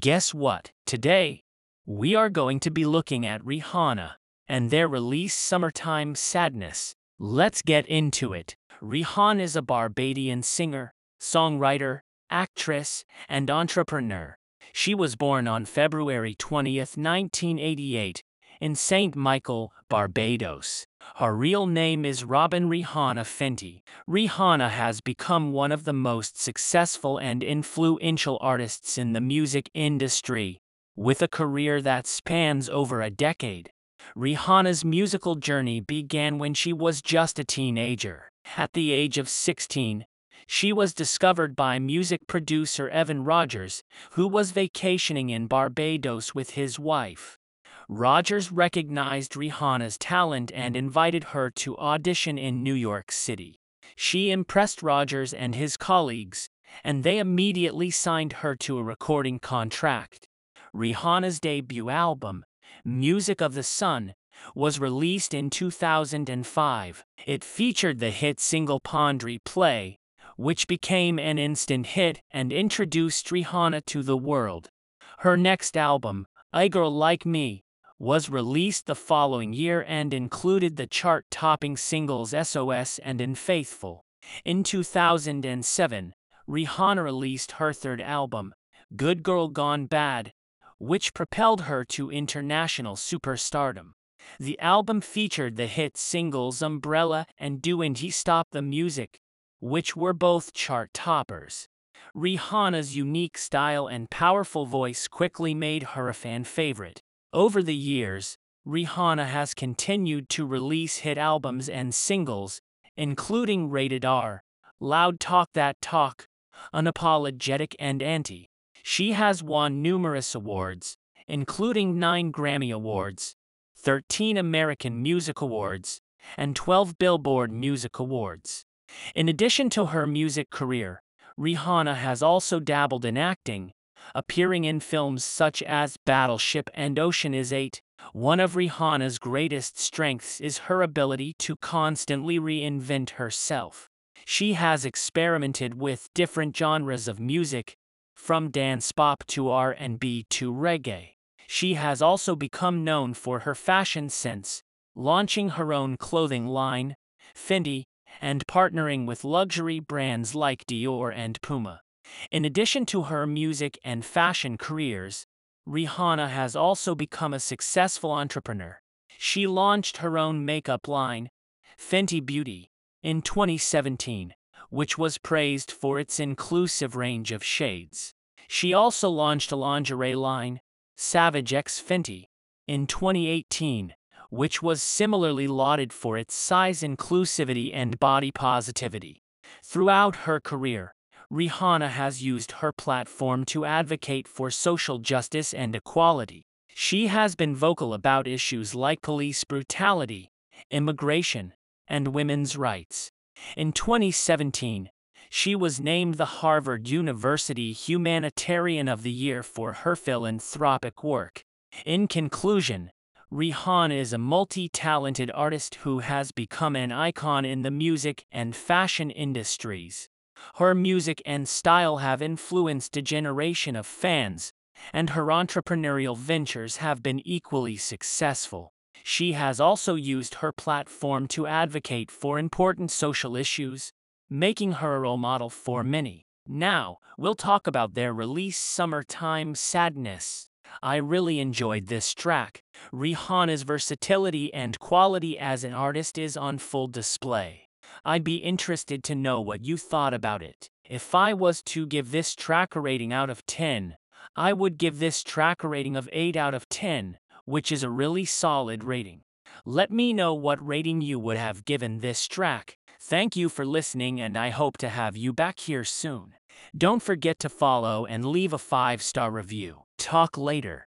Guess what? Today, we are going to be looking at Rihanna and their release Summertime Sadness. Let's get into it. Rihanna is a Barbadian singer, songwriter, actress, and entrepreneur. She was born on February 20, 1988, in St. Michael, Barbados. Her real name is Robyn Rihanna Fenty. Rihanna has become one of the most successful and influential artists in the music industry, with a career that spans over a decade. Rihanna's musical journey began when she was just a teenager. At the age of 16, she was discovered by music producer Evan Rogers, who was vacationing in Barbados with his wife. Rogers recognized Rihanna's talent and invited her to audition in New York City. She impressed Rogers and his colleagues, and they immediately signed her to a recording contract. Rihanna's debut album, Music of the Sun, was released in 2005. It featured the hit single Pon de Replay, which became an instant hit and introduced Rihanna to the world. Her next album, A Girl Like Me, was released the following year and included the chart-topping singles SOS and Unfaithful. In 2007, Rihanna released her third album, Good Girl Gone Bad, which propelled her to international superstardom. The album featured the hit singles Umbrella and Don't Stop the Music, which were both chart toppers. Rihanna's unique style and powerful voice quickly made her a fan favorite. Over the years, Rihanna has continued to release hit albums and singles, including Rated R, Loud Talk That Talk, Unapologetic and Anti. She has won numerous awards, including 9 Grammy Awards, 13 American Music Awards, and 12 Billboard Music Awards. In addition to her music career, Rihanna has also dabbled in acting, appearing in films such as Battleship and Ocean's 8. One of Rihanna's greatest strengths is her ability to constantly reinvent herself. She has experimented with different genres of music, from dance pop to R&B to reggae. She has also become known for her fashion sense, launching her own clothing line, Fenty, and partnering with luxury brands like Dior and Puma. In addition to her music and fashion careers, Rihanna has also become a successful entrepreneur. She launched her own makeup line, Fenty Beauty, in 2017, which was praised for its inclusive range of shades. She also launched a lingerie line, Savage X Fenty, in 2018, which was similarly lauded for its size inclusivity and body positivity. Throughout her career, Rihanna has used her platform to advocate for social justice and equality. She has been vocal about issues like police brutality, immigration, and women's rights. In 2017, she was named the Harvard University Humanitarian of the Year for her philanthropic work. In conclusion, Rihanna is a multi-talented artist who has become an icon in the music and fashion industries. Her music and style have influenced a generation of fans, and her entrepreneurial ventures have been equally successful. She has also used her platform to advocate for important social issues, making her a role model for many. Now, we'll talk about their release Summertime Sadness. I really enjoyed this track. Rihanna's versatility and quality as an artist is on full display. I'd be interested to know what you thought about it. If I was to give this track a rating out of 10, I would give this track a rating of 8 out of 10, which is a really solid rating. Let me know what rating you would have given this track. Thank you for listening and I hope to have you back here soon. Don't forget to follow and leave a 5-star review. Talk later.